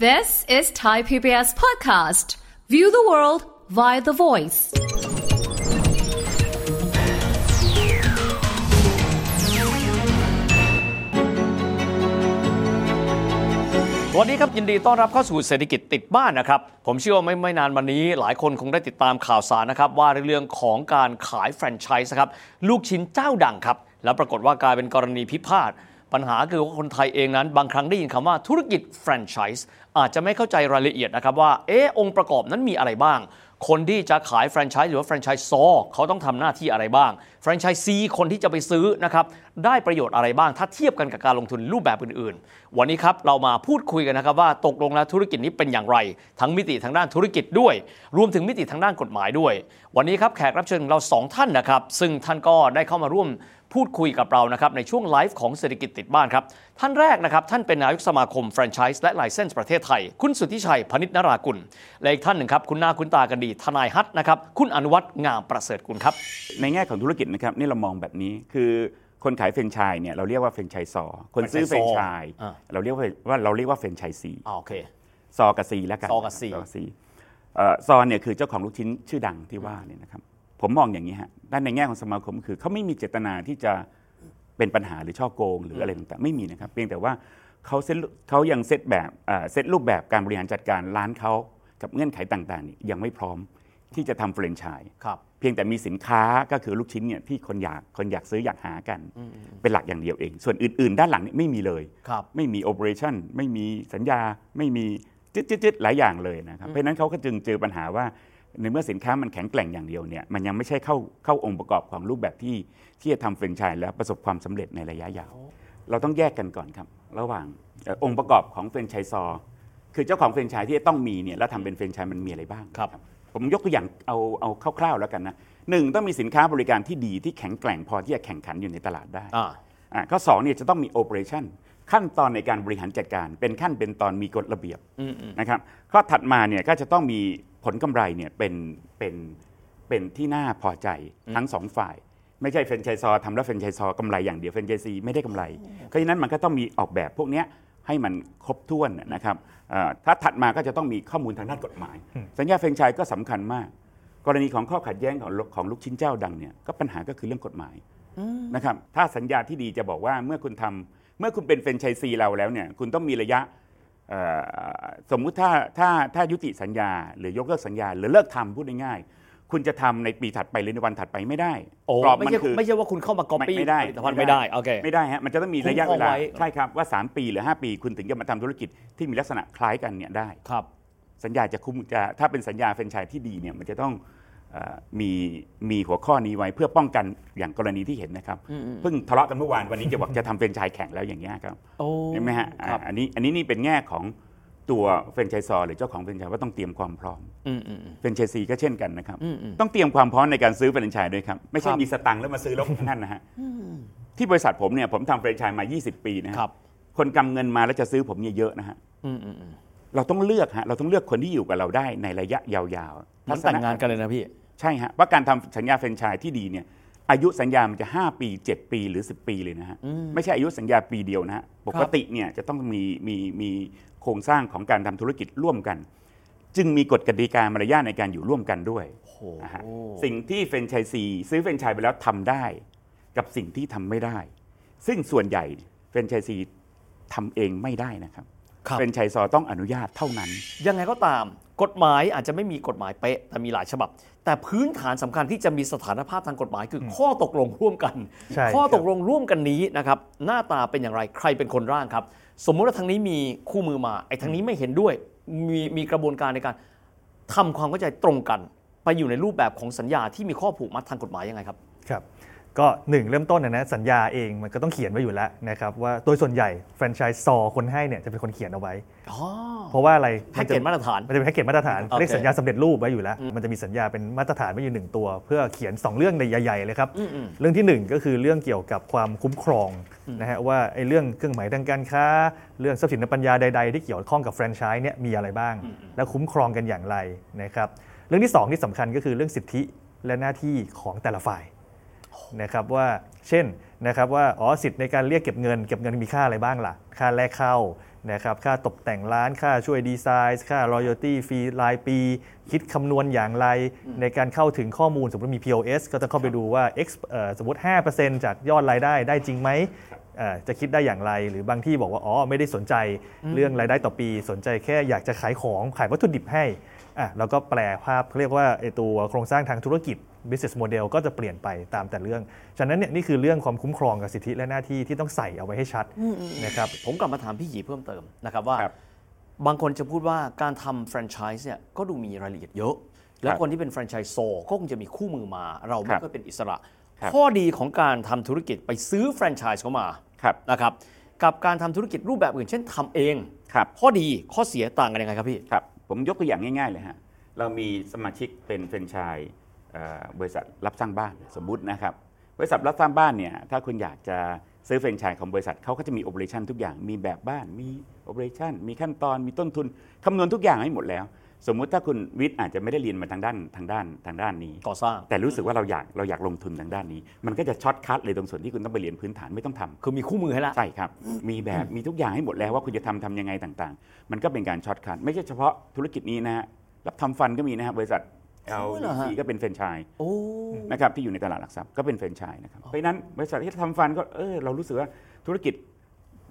This is Thai PBS Podcast. View the world via the voice. วัสดีครับยินดีต้อนรับเข้าสู่เศรษฐกิจติดบ้านนะครับ ผมเชื่อว่าไม่ไม่นานวันนี้หลายคนคงได้ติดตามข่าวสารนะครับ ว่าเรื่องของการขายแฟรนไชส์ครับ ลูกชิ้นเจ้าดังครับ แล้วปรากฏว่ากลายเป็นกรณีพิพาท ปัญหาคือว่าคนไทยเองนั้น บางครั้งได้ยินคำว่าธุรกิจแฟรนไชส์อาจจะไม่เข้าใจรายละเอียดนะครับว่าเออองค์ประกอบนั้นมีอะไรบ้าง คนที่จะขายแฟรนไชส์หรือว่าแฟรนไชส์ซอเขาต้องทำหน้าที่อะไรบ้างแฟรนไชส์ซีคนที่จะไปซื้อนะครับได้ประโยชน์อะไรบ้าง ถ้าเทียบกันกับการลงทุนรูปแบบอื่น ๆ วันนี้ครับเรามาพูดคุยกันนะครับว่าตกลงแล้วธุรกิจนี้เป็นอย่างไร ทั้งมิติทางด้านธุรกิจด้วย รวมถึงมิติทางด้านกฎหมายด้วย วันนี้ครับแขกรับเชิญเราสองท่านนะครับซึ่งท่านก็ได้เข้ามาร่วม พูดคุยกับเรานะครับในช่วงไลฟ์ของเศรษฐกิจติดบ้านครับ ท่านแรกนะครับ ท่านเป็นนายกสมาคมแฟรนไชส์และไลเซนส์ประเทศไทย คุณสุทธิชัยพนิษนรากุล และอีกท่านหนึ่งครับ คุ้นหน้าคุ้นตากันดี ทนายฮัทนะครับ คุณอนุวัฒน์งามประเสริฐกุลครับ ในแง่ของธุรกิจนะครับนี่เรามองแบบนี้คือคนขายเฟรนไชส์เนี่ยเราเรียกว่า franchisor คนซื้อแฟรนไชส์อ่าเราเรียกว่าว่าเราเรียกว่าเฟรนไชส์ซีอ่าโอเคซอกับซีแล้วกันซอกับซีซอกับซีเอ่อซอเนี่ยคือเจ้าของลูกชิ้นชื่อดังที่ว่าเนี่ยนะครับ ผมมองอย่างนี้ฮะด้านในแง่ของสมาคมคือเขาไม่มีเจตนาที่จะเป็นปัญหาหรือช่อโกงหรืออะไรต่างๆไม่มีนะครับ เพียงแต่ว่าเขาเซตเขายังเซตแบบเอ่อเซตรูปแบบการบริหารจัดการร้านเขากับเงื่อนไขต่างๆนี่ยังไม่พร้อมที่จะทำแฟรนไชส์ครับเพียงแต่มีสินค้าก็คือลูกชิ้นเนี่ยที่คนอยากคนอยากซื้ออยากหากัน เป็นหลักอย่างเดียวเอง ส่วนอื่น ๆ ด้านหลังเนี่ยไม่มีเลยครับไม่มีโอเปอเรชั่นไม่มีสัญญาไม่มีจึ๊ดๆๆหลายอย่างเลยนะครับเพราะฉะนั้นเขาก็จึงเจอปัญหาว่า ในเมื่อสินค้ามันแข็งแกร่งอย่างเดียวเนี่ยมันยังไม่ใช่เข้าเข้าองค์ประกอบของรูปแบบที่ที่จะทำแฟรนไชส์แล้วประสบความสำเร็จในระยะยาว เราต้องแยกกันก่อนครับ ระหว่างเอ่อองค์ประกอบของ franchisor คือเจ้าของแฟรนไชส์ที่จะต้องมีเนี่ยแล้วทำเป็นแฟรนไชส์มันมีอะไรบ้างครับผมยกตัวอย่างเอาเอาคร่าวๆแล้วกันนะหนึ่งต้องมีสินค้าบริการที่ดีที่แข็งแกร่งพอที่จะแข่งขันอยู่ในตลาดได้อ่าอะข้อสองเนี่ยจะต้องมี operationขั้นตอนในการบริหารจัดการ เป็นขั้นเป็นตอนมีกฎระเบียบนะครับข้อถัดมาเนี่ยก็จะต้องมี ผลกำไรเนี่ยเป็นเป็นเป็นที่น่าพอใจทั้งสองฝ่าย ไม่ใช่แฟรนไชส์ซอทำแล้วแฟรนไชส์ซอกำไรอย่างเดียวแฟรนไชส์ซีไม่ได้กำไร เพราะฉะนั้นมันก็ต้องมีออกแบบพวกเนี้ยให้มันครบถ้วนนะครับอ่าถ้าถัดมาก็จะต้องมีข้อมูลทางด้านกฎหมาย สัญญาแฟรนไชส์ก็สำคัญมาก กรณีของข้อขัดแย้งของของลูกชิ้นเจ้าดังเนี่ยก็ปัญหาก็คือเรื่องกฎหมายนะครับถ้าสัญญาที่ดีจะบอกว่าเมื่อคุณทำเมื่อคุณเป็นแฟรนไชส์ซีเราแล้วเนี่ยคุณต้องมีระยะเอ่อ สมมุติถ้าถ้าถ้ายุติสัญญา หรือยกเลิกสัญญา หรือเลิกทำพูดง่ายๆคุณจะทำในปีถัดไปหรือในวันถัดไปไม่ได้โอ้กรอบไม่มันใช่คือไม่ใช่ว่าคุณเข้ามาก๊อปปี้ไม่ได้ผลิตภัณฑ์ไม่ได้โอเคไม่ได้ฮะมันจะต้องมีระยะคุ้มครองเวลาไว้ใช่ครับว่า 3 ปีหรือ 5 ปี คุณถึงจะมาทำธุรกิจที่มีลักษณะคล้ายกันเนี่ยได้ครับ สัญญาจะคุ้มจะถ้าเป็นสัญญาแฟรนไชส์ที่ดีเนี่ยมันจะต้องเอ่อ มีมีหัวข้อนี้ไว้เพื่อป้องกันอย่างกรณีที่เห็นนะครับเพิ่งทะเลาะกันเมื่อวานวันนี้จะบอกจะทำแฟรนไชส์แข่งแล้วอย่างเงี้ยครับโอ้เห็นไหมฮะอ่าครับอันนี้อันนี้นี่เป็นแง่ของตัวแฟรนไชส์ซอหรือเจ้าของแฟรนไชส์ว่าต้องเตรียมความพร้อมอืมอืมอืมแฟรนไชส์ซีก็เช่นกันนะครับอืมอืมต้องเตรียมความพร้อมในการซื้อแฟรนไชส์ด้วยครับ ไม่ใช่ครับมีสตังค์แล้วมาซื้อแล้วนั่นนะฮะที่บริษัทผมเนี่ยผมทำแฟรนไชส์มา 20 ปีนะฮะครับ คนกำเงินมาแล้วจะซื้อผมเนี่ยเยอะนะฮะอืมอืมอืมเราต้องเลือกฮะเราต้องเลือกคนที่อยู่กับเราได้ในระยะยาวๆมันแต่งงานกันเลยนะพี่ ใช่ฮะว่าการทำสัญญาแฟรนไชส์ที่ดีเนี่ยอายุสัญญามันจะ 5 ปี 7 ปีหรือ 10 ปีเลยนะฮะไม่ใช่อายุสัญญาปีเดียวนะฮะปกติเนี่ยจะต้องมีมีมีโครงสร้างของการทำธุรกิจร่วมกัน จึงมีกฎกติกามารยาทในการอยู่ร่วมกันด้วยนะฮะสิ่งที่แฟรนไชส์ซีซื้อแฟรนไชส์ไปแล้วทำได้ กับสิ่งที่ทำไม่ได้ ซึ่งส่วนใหญ่แฟรนไชส์ซีทำเองไม่ได้นะครับครับแฟรนไชส์ซอต้องอนุญาตเท่านั้น ยังไงก็ตาม กฎหมายอาจจะไม่มีกฎหมายเป๊ะแต่มีหลายฉบับ แต่พื้นฐานสำคัญที่จะมีสถานภาพทางกฎหมายคืออข้อตกลงร่วมกันใช่ข้อครับตกลงร่วมกันนี้นะครับหน้าตาเป็นอย่างไรใครเป็นคนร่างครับ สมมุติว่าทางนี้มีคู่มือมาไอ้ทางนี้ไม่เห็นด้วยมีมีกระบวนการในการทำความเข้าใจตรงกัน ไปอยู่ในรูปแบบของสัญญาที่มีข้อผูกมัดทางกฎหมายยังไงครับครับ ก็หนึ่งเริ่มต้นนะนะสัญญาเองมันก็ต้องเขียนไว้อยู่แล้วนะครับว่าโดยส่วนใหญ่แฟรนไชส์ซอคนให้เนี่ยจะเป็นคนเขียนเอาไว้อ๋อเพราะว่าอะไรแพ็กเกจมาตรฐานมันจะเป็นแพ็กเกจมาตรฐานโอเคเรียกสัญญาสำเร็จรูปไว้อยู่แล้ว มันจะมีสัญญาเป็นมาตรฐานไว้อยู่หนึ่งตัว เพื่อเขียน 2 เรื่องใหญ่ๆเลยครับเรื่องทีหนึ่1 ก็คือเรื่องเกี่ยวกับความคุ้มครองนะฮะว่าไอ้เรื่องเครื่องหมายทางการค้า เรื่องทรัพย์สินทางปัญญาใด ๆ ที่เกี่ยวข้องกับแฟรนไชส์เนี่ยมีอะไรบ้าง และคุ้มครองกันอย่างไรนะครับเรื่องที่สองที่สำคัญก็คือเรื่องสิทธิและหน้าที่ของแต่ละฝ่าย นะครับว่าเช่นนะครับว่าอ๋อสิทธิ์ในการเรียกเก็บเงิน เก็บเงินมีค่าอะไรบ้างล่ะ ค่าแรกเข้านะครับค่าตกแต่งร้านค่าช่วยดีไซน์ ค่ารอยัลตี้ฟรีรายปี คิดคำนวณอย่างไร ในการเข้าถึงข้อมูลสมมติมี POS ก็จะเข้าไปดูว่า X เอ่อสมมติ 5%จากยอดรายได้ได้จริงไหมเอ่อจะคิดได้อย่างไร หรือบางที่บอกว่า อ๋อ ไม่ได้สนใจเรื่องรายได้ต่อปี สนใจแค่อยากจะขายของขายวัตถุดิบให้อะแล้วก็แปลภาพเขาเรียกว่าไอตัวโครงสร้างทางธุรกิจ business model ก็จะเปลี่ยนไปตามแต่เรื่อง ฉะนั้นเนี่ยนี่คือเรื่องความคุ้มครองกับสิทธิและหน้าที่ที่ต้องใส่เอาไว้ให้ชัดนะครับผมกลับมาถามพี่หยีเพิ่มเติมนะครับว่าครับบางคนจะพูดว่าการทำแฟรนไชส์เนี่ยก็ดูมีรายละเอียดเยอะ แล้วคนที่เป็นแฟรนไชส์โซก็คงจะมีคู่มือมา เราไม่ครับค่อยเป็นอิสระครับข้อดีของการทำธุรกิจไปซื้อแฟรนไชส์เข้ามาครับนะครับกับการทำธุรกิจรูปแบบอื่นเช่นทำเองครับข้อดีข้อเสียต่างกันยังไงครับพี่ครับผมยกตัวอย่างง่าย ๆ เลยฮะเรามีสมาชิกเป็นแฟรนไชส์เอ่อ บริษัทรับสร้างบ้านสมมุตินะครับ บริษัทรับสร้างบ้านเนี่ยถ้าคุณอยากจะซื้อแฟรนไชส์ของบริษัทเขาก็จะมี operation ทุกอย่างมีแบบบ้านมี operation มีขั้นตอนมีต้นทุนคำนวณทุกอย่างให้หมดแล้ว สมมุติถ้าคุณวิทย์อาจจะไม่ได้เรียนมาทางด้านทางด้านทางด้านนี้ ก่อสร้างแต่รู้สึกว่าเราอยากเราอยากลงทุนทางด้านนี้ มันก็จะ shortcut เลยตรงส่วนที่คุณต้องไปเรียนพื้นฐานไม่ต้องทำคือมีคู่มือให้ละใช่ครับ มีแบบมีทุกอย่างให้หมดแล้วว่าคุณจะทำทำยังไงต่างๆ มันก็เป็นการ shortcut ไม่ใช่เฉพาะธุรกิจนี้นะฮะรับทำฟันก็มีนะฮะบริษัทโอ้เหรอฮะ LDC ก็เป็นแฟรนไชส์โอ้นะครับที่อยู่ในตลาดหลักทรัพย์ก็เป็นแฟรนไชส์นะครับเพราะฉะนั้นบริษัทที่ทำฟันก็เออเรารู้สึกว่าธุรกิจ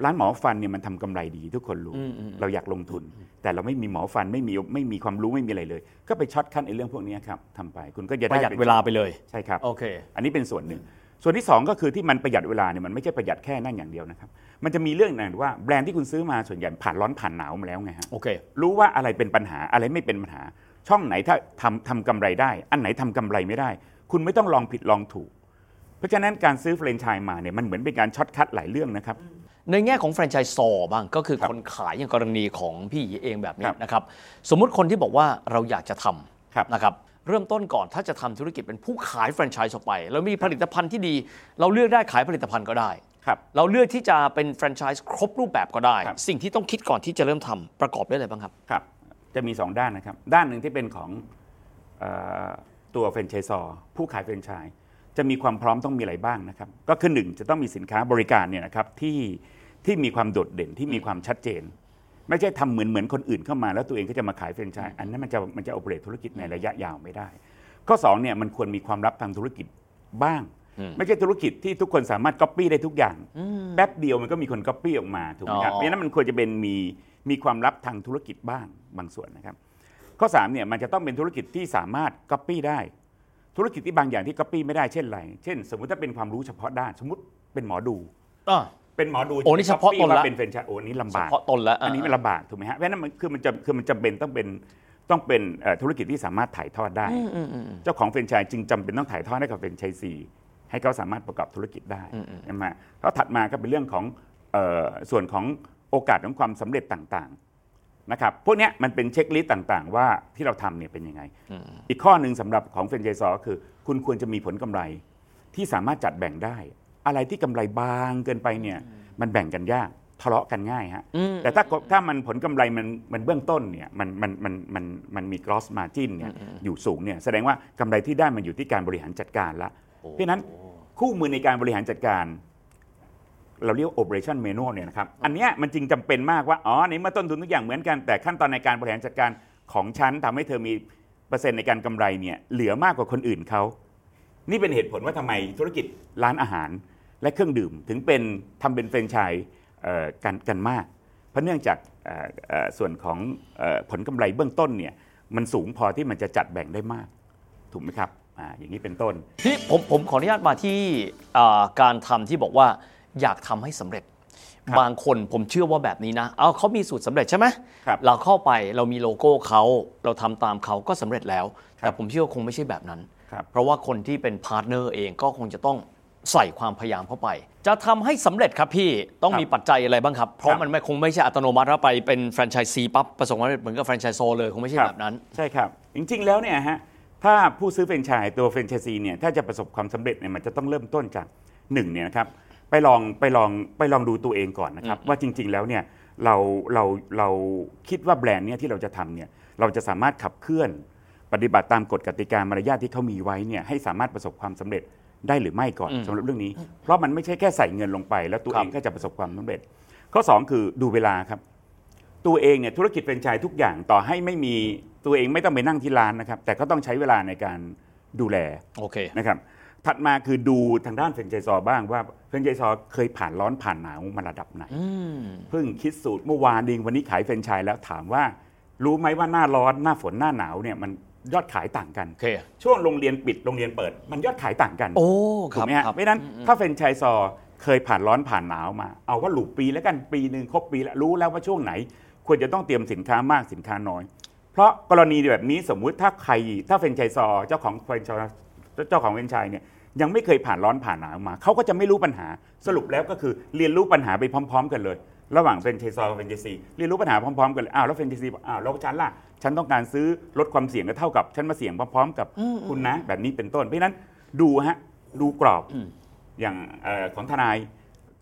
ร้านหมอฟันเนี่ยมันทำกำไรดีทุกคนรู้อืมอืมเราอยากลงทุน แต่เราไม่มีหมอฟันไม่มีไม่มีความรู้ไม่มีอะไรเลย ก็ไป shortcut ในเรื่องพวกนี้ครับทำไปคุณก็จะได้ระหยัดเป็นเวลาไปเลยใช่ครับโอเค อันนี้เป็นส่วนหนึ่ง ส่วนที่ 2 ก็คือที่มันประหยัดเวลาเนี่ยมันไม่ใช่ประหยัดแค่นั่นอย่างเดียวนะครับ มันจะมีเรื่องหนึ่งว่าแบรนด์ที่คุณซื้อมาส่วนใหญ่ผ่านร้อนผ่านหนาวมาแล้วไงฮะโอเครู้ว่าอะไรเป็นปัญหาอะไรไม่เป็นปัญหา ช่องไหนถ้าทำทำกำไรได้ อันไหนทำกำไรไม่ได้ คุณไม่ต้องลองผิดลองถูก เพราะฉะนั้นการซื้อแฟรนไชส์มาเนี่ยมันเหมือนเป็นการ shortcutหลายเรื่องนะครับในแง่ของ franchisor บ้างก็คือครับคนขายอย่างกรณีของพี่หยีเองแบบนี้ครับนะครับสมมุติคนที่บอกว่าเราอยากจะทำครับนะครับเริ่มต้นก่อนถ้าจะทำธุรกิจเป็นผู้ขายแฟรนไชส์ออกไป แล้วมีผลิตภัณฑ์ที่ดี เราเลือกได้ขายผลิตภัณฑ์ก็ได้ครับเราเลือกที่จะเป็นแฟรนไชส์ครบรูปแบบก็ได้ครับสิ่งที่ต้องคิดก่อนที่จะเริ่มทำประกอบด้วยอะไรบ้างครับครับ จะมี 2 ด้านนะครับ ด้านหนึ่งที่เป็นของเออตัวแฟรนไชส์ซอร์ผู้ขายแฟรนไชส์จะมีความพร้อมต้องมีอะไรบ้างนะครับ ก็คือหนึ่งจะต้องมีสินค้าบริการเนี่ยนะครับที่ที่มีความโดดเด่นที่มีความชัดเจน ไม่ใช่ทำเหมือนเหมือนคนอื่นเข้ามา แล้วตัวเองก็จะมาขายแฟรนไชส์อันนั้นมันจะมันจะ operate ธุรกิจในระยะยาวไม่ได้ ข้อ2เนี่ยมันควรมีความลับทางธุรกิจบ้าง ไม่ใช่ธุรกิจที่ทุกคนสามารถก๊อปปี้ได้ทุกอย่าง แป๊บเดียวมันก็มีคนก๊อปปี้ออกมาถูกไหมครับอ๋อเพราะฉะนั้นมันควรจะเป็นมีมีความลับทางธุรกิจบ้างบางส่วนนะครับ ข้อ3เนี่ยมันจะต้องเป็นธุรกิจที่สามารถก๊อปปี้ได้ ธุรกิจที่บางอย่างที่ก๊อปปี้ไม่ได้เช่นไรเช่น สมมุติถ้าเป็นความรู้เฉพาะด้าน สมมติเป็นหมอดูอะเป็นหมอดูโอ้นี่เฉพาะตนละว่าเป็นแฟรนไชส์โอ้อันนี้ลำบากเฉพาะตนแล้วอันนี้มันลำบากถูกไหมฮะเพราะฉะนั้นมันคือมันจะคือมันจำเป็นต้องเป็นต้องเป็นเอ่อธุรกิจที่สามารถถ่ายทอดได้ เจ้าของแฟรนไชส์จึงจำเป็นต้องถ่ายทอดให้กับแฟรนไชส์ซี ให้เขาสามารถประกอบธุรกิจได้ใช่ไหมแล้วถัดมาก็เป็นเรื่องของเอ่อส่วนของโอกาสของความสำเร็จต่างๆนะครับพวกเนี้ยมันเป็นเช็คลิสต์ต่างๆ ว่าที่เราทำเนี่ยเป็นยังไง อีกข้อหนึ่งสำหรับของแฟรนไชส์ซอก็คือ คุณควรจะมีผลกำไรที่สามารถจัดแบ่งได้ อะไรที่กำไรบางเกินไปเนี่ยมันแบ่งกันยากทะเลาะกันง่ายฮะแต่ถ้าถ้ามันผลกำไรมันมันเบื้องต้นเนี่ยมันมันมันมันมันมี gross margin เนี่ยอยู่สูงเนี่ยแสดงว่ากำไรที่ได้มันอยู่ที่การบริหารจัดการละ เพราะฉะนั้นคู่มือในการบริหารจัดการ เราเรียกว่า operation manual เนี่ยนะครับ อันเนี้ยมันจึงจำเป็นมากว่า อ๋อในเมื่อต้นทุนทุกอย่างเหมือนกัน แต่ขั้นตอนในการบริหารจัดการของฉันทำให้เธอมีเปอร์เซ็นต์ในการกำไรเนี่ยเหลือมากกว่าคนอื่นเขา นี่เป็นเหตุผลว่าทำไมธุรกิจร้านอาหารและเครื่องดื่มถึงเป็นทำเป็นแฟรนไชส์เอ่อกันกันมาก เพราะเนื่องจากเอ่อเอ่อส่วนของเอ่อผลกำไรเบื้องต้นเนี่ยมันสูงพอที่มันจะจัดแบ่งได้มาก ถูกไหมครับ อ่าอย่างนี้เป็นต้น ที่ผมผมขออนุญาตมาที่อ่าการทำที่บอกว่าอยากทำให้สำเร็จ ครับบางคนผมเชื่อว่าแบบนี้นะเอาเขามีสูตรสำเร็จใช่ไหมครับ เราเข้าไปเรามีโลโก้เขาเราทำตามเขาก็สำเร็จแล้วครับแต่ผมเชื่อว่าคงไม่ใช่แบบนั้น ครับเพราะว่าคนที่เป็น partner เองก็คงจะต้องใส่ความพยายามเข้าไป จะทำให้สำเร็จครับพี่ต้องครับมีปัจจัยอะไรบ้างครับ เพราะครับมันไม่คงไม่ใช่อัตโนมัติว่าไปเป็นแฟรนไชส์ซีปั๊บประสบความสำเร็จเหมือนกับ franchisor เลยคงไม่ใช่ครับ แบบนั้น ใช่ครับ จริงๆแล้วเนี่ยฮะ ถ้าผู้ซื้อแฟรนไชส์ตัวแฟรนไชส์ซีเนี่ยถ้าจะประสบความสำเร็จเนี่ยมันจะต้องเริ่มต้นจากหนึ่งเนี่ยนะครับไปลองไปลองไปลองดูตัวเองก่อนนะครับ ว่าจริง ๆ แล้วเนี่ยเราเราเราคิดว่าแบรนด์เนี่ยที่เราจะทำเนี่ยเราจะสามารถขับเคลื่อนปฏิบัติตามกฎกติกามารยาทที่เขามีไว้เนี่ยให้สามารถประสบความสำเร็จได้หรือไม่ก่อนสำหรับเรื่องนี้ เพราะมันไม่ใช่แค่ใส่เงินลงไป แล้วตัวครัเอบงก็จะประสบความสำเร็จ ข้อ 2 คือดูเวลาครับ ตัวเองเนี่ยธุรกิจแฟรนไชส์ทุกอย่างต่อให้ไม่มี ตัวเองไม่ต้องไปนั่งที่ร้านนะครับ แต่ก็ต้องใช้เวลาในการดูแลโอเคนะครับ ถัดมาคือดูทางด้านแฟรนไชส์ซอบ้างว่าแฟรนไชส์ซอเคยผ่านร้อนผ่านหนาวมาระดับไหนอืมเพิ่งคิดสูตรเมื่อวานเองวันนี้ขายแฟรนไชส์แล้วถามว่า รู้ไหมว่าหน้าร้อนหน้าฝนหน้าหนาวเนี่ยมันยอดขายต่างกันโอเคช่วงโรงเรียนปิดโรงเรียนเปิด มันยอดขายต่างกัน โอ้คถูกรับไหมฮะครับเพราะฉะนั้นถ้าแฟรนไชส์ซอเคยผ่านร้อนผ่านหนาวมา เอาว่าหลูกปีแล้วกันปีหนึ่งครบปีแล้วรู้แล้วว่าช่วงไหน ควรจะต้องเตรียมสินค้ามากสินค้าน้อย เพราะกรณีแบบนี้สมมุติถ้าใครถ้าแฟรนไชส์ซอเจ้าของแฟรนไชส์เจ้าของแฟรนไชส์เนี่ยยังไม่เคยผ่านร้อนผ่านหนาวมาเขาก็จะไม่รู้ปัญหาสรุปแล้วก็คือเรียนรู้ปัญหาไปพร้อม ๆ กันเลย ระหว่างแฟรนไชส์ซอกับแฟรนไชส์ซีเรียนรู้ปัญหาพร้อมๆกันเลยอ้าวแล้วแฟรนไชส์ซีบอกอ้าวแล้วฉันล่ะฉันต้องการซื้อลดความเสี่ยงก็เท่ากับฉันมาเสี่ยงพร้อม ๆ กับคุณนะ แบบนี้เป็นต้นเพราะฉะนั้นดูฮะดูกรอบอย่างเอ่อของทนาย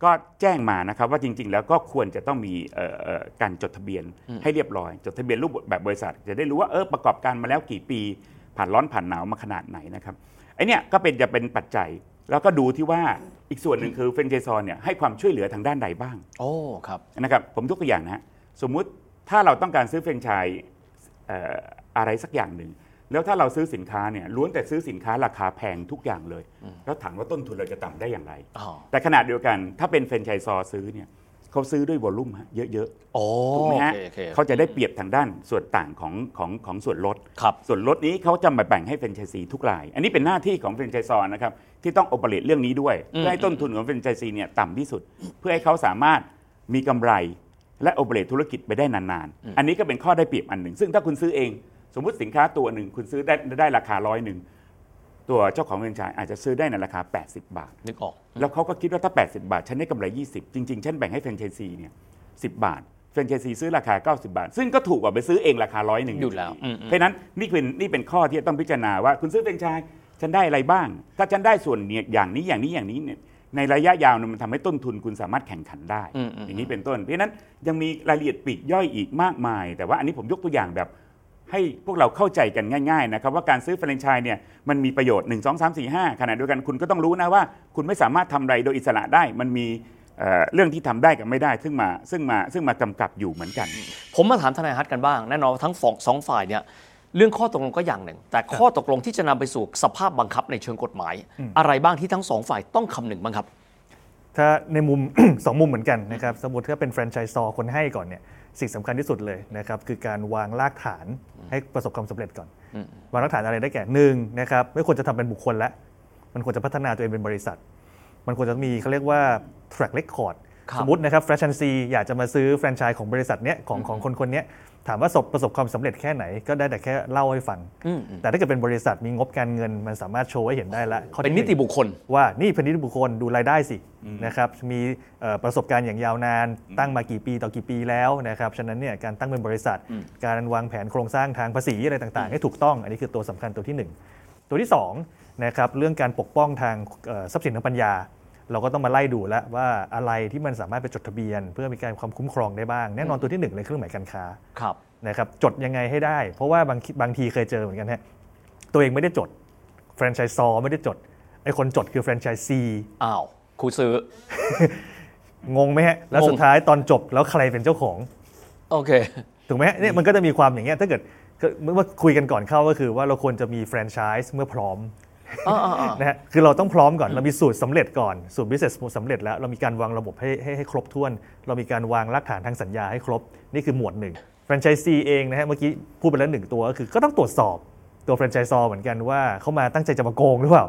ก็แจ้งมานะครับว่าจริง ๆ แล้วก็ควรจะต้องมีเอ่อเอ่อการจดทะเบียนให้เรียบร้อย จดทะเบียนรูปแบบบริษัท จะได้รู้ว่าเออประกอบการมาแล้วกี่ปี ผ่านร้อนผ่านหนาวมาขนาดไหนนะครับไอเนี้ยก็เป็นจะเป็นปัจจัยแล้วก็ดูที่ว่าอีกส่วนหนึ่งคือเฟรนไชส์ซอนเนี่ยให้ความช่วยเหลือทางด้านใดบ้างโอ้ครับนะครับผมยกตัวอย่างนะฮะสมมุติถ้าเราต้องการซื้อแฟรนไชส์เอ่ออะไรสักอย่างหนึ่ง แล้วถ้าเราซื้อสินค้าเนี่ยล้วนแต่ซื้อสินค้าราคาแพงทุกอย่างเลย แล้วถามว่าต้นทุนเราจะต่ำได้อย่างไรอ๋อแต่ขนาดเดียวกันถ้าเป็นแฟรนไชส์ซอซื้อเนี่ยเขาซื้อด้วยวอลลุ่มฮะเยอะโอ้ๆถูกไหมฮะโอเคโอเคเขาจะได้เปรียบทางด้านส่วนต่างของของของส่วนลดครับส่วนลดนี้เขาจะมาแบ่งให้แฟรนไชส์ซีทุกราย อันนี้เป็นหน้าที่ของแฟรนไชส์ซอนะครับที่ต้องโอเปเรตเรื่องนี้ด้วย เพื่อให้ต้นทุนของแฟรนไชส์ซีเนี่ยต่ำที่สุด เพื่อให้เขาสามารถมีกำไรและโอเปเรตธุรกิจไปได้นานๆ อันนี้ก็เป็นข้อได้เปรียบอันหนึ่ง ซึ่งถ้าคุณซื้อเอง สมมุติสินค้าตัวหนึ่งคุณซื้อได้ได้ราคาร้อยหนึ่งตัวเจ้าของแฟรนไชส์อาจจะซื้อได้ในราคา 80 บาท นึกออก แล้วเขาก็คิดว่าถ้า 80 บาท ฉันได้กำไร 20 จริงๆ ฉันแบ่งให้แฟรนไชส์ซีเนี่ย10 บาท แฟรนไชส์ซีซื้อราคา 90 บาท ซึ่งก็ถูกกว่าไปซื้อเองราคาร้อยหนึ่งอยู่แล้วอืมเพราะฉะนั้นนี่เป็นนี่เป็นข้อที่ต้องพิจารณาว่าคุณซื้อแฟรนไชส์ฉันได้อะไรบ้าง ถ้าฉันได้ส่วนเนี่ยอย่างนี้อย่างนี้อย่างนี้เนี่ยในระยะยาวเนี่ยมันทำให้ต้นทุนคุณสามารถแข่งขันได้ อืมอืมอย่างนี้เป็นต้น เพราะฉะนั้นยังมีรายละเอียดปลีกย่อยอีกมากมาย แต่ว่าอันนี้ผมยกตัวอย่างแบบ ให้พวกเราเข้าใจกันง่ายๆนะครับว่าการซื้อแฟรนไชส์เนี่ยมันมีประโยชน์ 1 2 3 4 5ขณะเดียวกันคุณก็ต้องรู้นะว่า คุณไม่สามารถทำอะไรโดยอิสระได้ มันมีเอ่อเรื่องที่ทำได้กับไม่ได้ ซึ่งมาซึ่งมาซึ่งมากำกับอยู่เหมือนกัน ผมมาถามทนายฮัทกันบ้างแน่นอนว่าทั้งสองสองฝ่ายเนี่ยเรื่องข้อตกลงก็อย่างหนึ่ง แต่ข้อตกลงที่จะนำไปสู่สภาพบังคับในเชิงกฎหมาย อะไรบ้างที่ทั้งสองฝ่ายต้องคำนึงบ้างครับ ถ้าในมุม สองมุมเหมือนกันนะครับสมมติถ้าเป็นแฟรนไชส์ซอคนให้ก่อนเนี่ย สิ่งสำคัญที่สุดเลยนะครับคือการวางรากฐานให้ประสบความสำเร็จก่อน วางรากฐานอะไรได้แก่หนึ่งนะครับไม่ควรจะทำเป็นบุคคลแล้วมันควรจะพัฒนาตัวเองเป็นบริษัท มันควรจะมีเขาเรียกว่า track record ครับสมมตินะครับแฟรนไชส์ซีอยากจะมาซื้อแฟรนไชส์ของบริษัทเนี้ยของของคนคนเนี้ย ถามว่าประสบประสบความสำเร็จแค่ไหนก็ได้แต่แค่เล่าให้ฟัง แต่ถ้าเกิดเป็นบริษัทมีงบการเงินมันสามารถโชว์ให้เห็นได้ละข้อเป็นที่นิหงติบุคคล ว่านี่เป็นนิติบุคคลดูรายได้สินะครับมีเอ่อประสบการณ์อย่างยาวนานตั้งมากี่ปีต่อกี่ปีแล้วนะครับฉะนั้นเนี่ยการตั้งเป็นบริษัท การวางแผนโครงสร้างทางภาษีอะไรต่างๆ ให้ถูกต้อง อันนี้คือตัวสำคัญตัวที่ 1 ตัวที่2นะครับเรื่องการปกป้องทางเอ่อทรัพย์สินทางปัญญา เราก็ต้องมาไล่ดูแล้วว่าอะไรที่มันสามารถไปจดทะเบียน เพื่อมีการความคุ้มครองได้บ้าง แน่นอนตัวที่หนึ่งเลยเครื่องหมายการค้าครับนะครับจดยังไงให้ได้ เพราะว่าบางบางทีเคยเจอเหมือนกันฮะตัวเองไม่ได้จดแฟรนไชส์ซอไม่ได้จดไอ้คนจดคือแฟรนไชส์ซีอ้าวครูซื้องงไหมฮะแล้วงงสุดท้ายตอนจบแล้วใครเป็นเจ้าของโอเคถูกไหมฮะเนี่ยมันก็จะมีความอย่างเงี้ยถ้าเกิดก็เมื่อคุยกันก่อนเข้าก็คือว่าเราควรจะมีแฟรนไชส์เมื่อพร้อมอ่าอ่าอ่า นะฮะคือเราต้องพร้อมก่อนเรามีสูตรสำเร็จก่อนสูตร business สำเร็จแล้วเรามีการวางระบบให้ให้ให้ครบถ้วน เรามีการวางรากฐานทางสัญญาให้ครบ นี่คือหมวดหนึ่งแฟรนไชส์ซีเองนะฮะเมื่อกี้พูดไปแล้วหนึ่งตัวก็คือก็ต้องตรวจสอบตัวแฟรนไชส์ซอเหมือนกันว่าเขามาตั้งใจจะมาโกงหรือเปล่า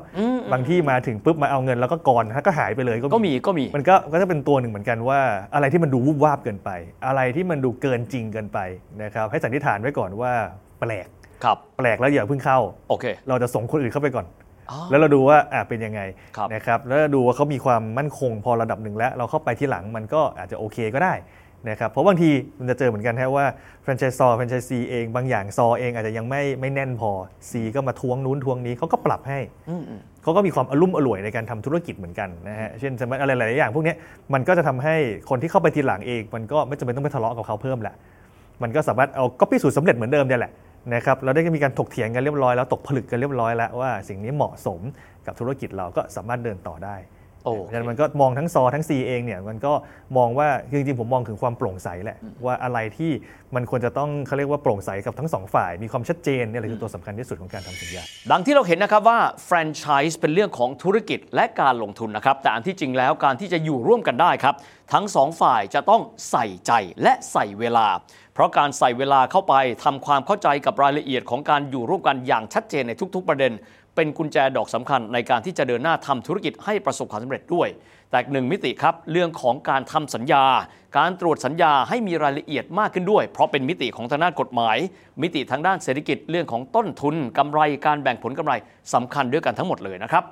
บางที่มาถึงปุ๊บมาเอาเงินแล้วก็กอนก็หายไปเลยก็มีก็มีมันก็ก็จะเป็นตัวหนึ่งเหมือนกันว่า อะไรที่มันดูวูบวาบเกินไป อะไรที่มันดูเกินจริงเกินไปนะครับให้สันนิษฐานไว้ก่อนว่าแปลกครับแปลกแล้วอย่าเพิ่งเข้าโอเค เราจะส่งคนอื่นเข้าไปก่อนอ๋อ แล้วเราดูว่าอะเป็นยังไงครับนะครับแล้วดูว่าเขามีความมั่นคงพอระดับหนึ่งแล้ว เราเข้าไปที่หลังมันก็อาจจะโอเคก็ได้นะครับเพราะบางทีมันจะเจอเหมือนกันแค่ว่าแฟรนไชส์ซอแฟรนไชส์ซีเองบางอย่างซอเองอาจจะยังไม่ไม่แน่นพอซีก็มาทวงนู้นทวงนี้เขาก็ปรับให้เขาก็มีความอลุ่มอร่วยในการทำธุรกิจเหมือนกันนะฮะเช่นสมมติอะไรหลายๆอย่างพวกเนี้ยมันก็จะทำให้คนที่เข้าไปทีหลังเอง มันก็ไม่จำเป็นต้องไปทะเลาะกับเขาเพิ่มแหละมันก็สามารถเอาก็พิสูจน์สำเร็จเหมือนเดิมเนี่ยแหละ นะครับเราได้มีการถกเถียงกันเรียบร้อยแล้วตกผลึกกันเรียบร้อยแล้วว่าสิ่งนี้เหมาะสมกับธุรกิจเราก็สามารถเดินต่อได้ โอ้เพราะฉะนั้นมันก็มองทั้งซอทั้ง C เองเนี่ยมันก็มองว่าคือจริงๆผมมองถึงความโปร่งใสแหละ ว่าอะไรที่มันควรจะต้องเขาเรียกว่าโปร่งใสกับทั้งสองฝ่าย มีความชัดเจนเนี่ยแหละคือตัวสำคัญที่สุดของการทำสัญญา ดังที่เราเห็นนะครับว่าแฟรนไชส์เป็นเรื่องของธุรกิจและการลงทุนนะครับ แต่อันที่จริงแล้วการที่จะอยู่ร่วมกันได้ครับ ทั้งสองฝ่ายจะต้องใส่ใจและใส่เวลา เพราะการใส่เวลาเข้าไปทำความเข้าใจกับรายละเอียดของการอยู่ร่วมกันอย่างชัดเจนในทุก ๆ ประเด็น เป็นกุญแจดอกสำคัญในการที่จะเดินหน้าทำธุรกิจให้ประสบความสำเร็จด้วย แต่หนึ่งมิติครับ เรื่องของการทำสัญญา การตรวจสัญญาให้มีรายละเอียดมากขึ้นด้วย เพราะเป็นมิติของทางด้านกฎหมาย มิติทางด้านเศรษฐกิจเรื่องของต้นทุนกำไรการแบ่งผลกำไรสำคัญด้วยกันทั้งหมดเลยนะครับ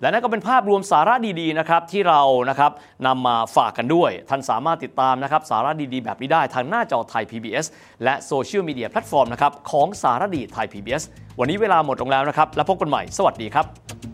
และนั่นก็เป็นภาพรวมสาระดีๆนะครับที่เรานะครับนำมาฝากกันด้วย ท่านสามารถติดตามนะครับสาระดีๆ แบบนี้ได้ทางหน้าจอไทย PBS และโซเชียลมีเดียแพลตฟอร์มนะครับของสารดีไทย PBS วันนี้เวลาหมดลงแล้วนะครับ แล้วพบกันใหม่ สวัสดีครับ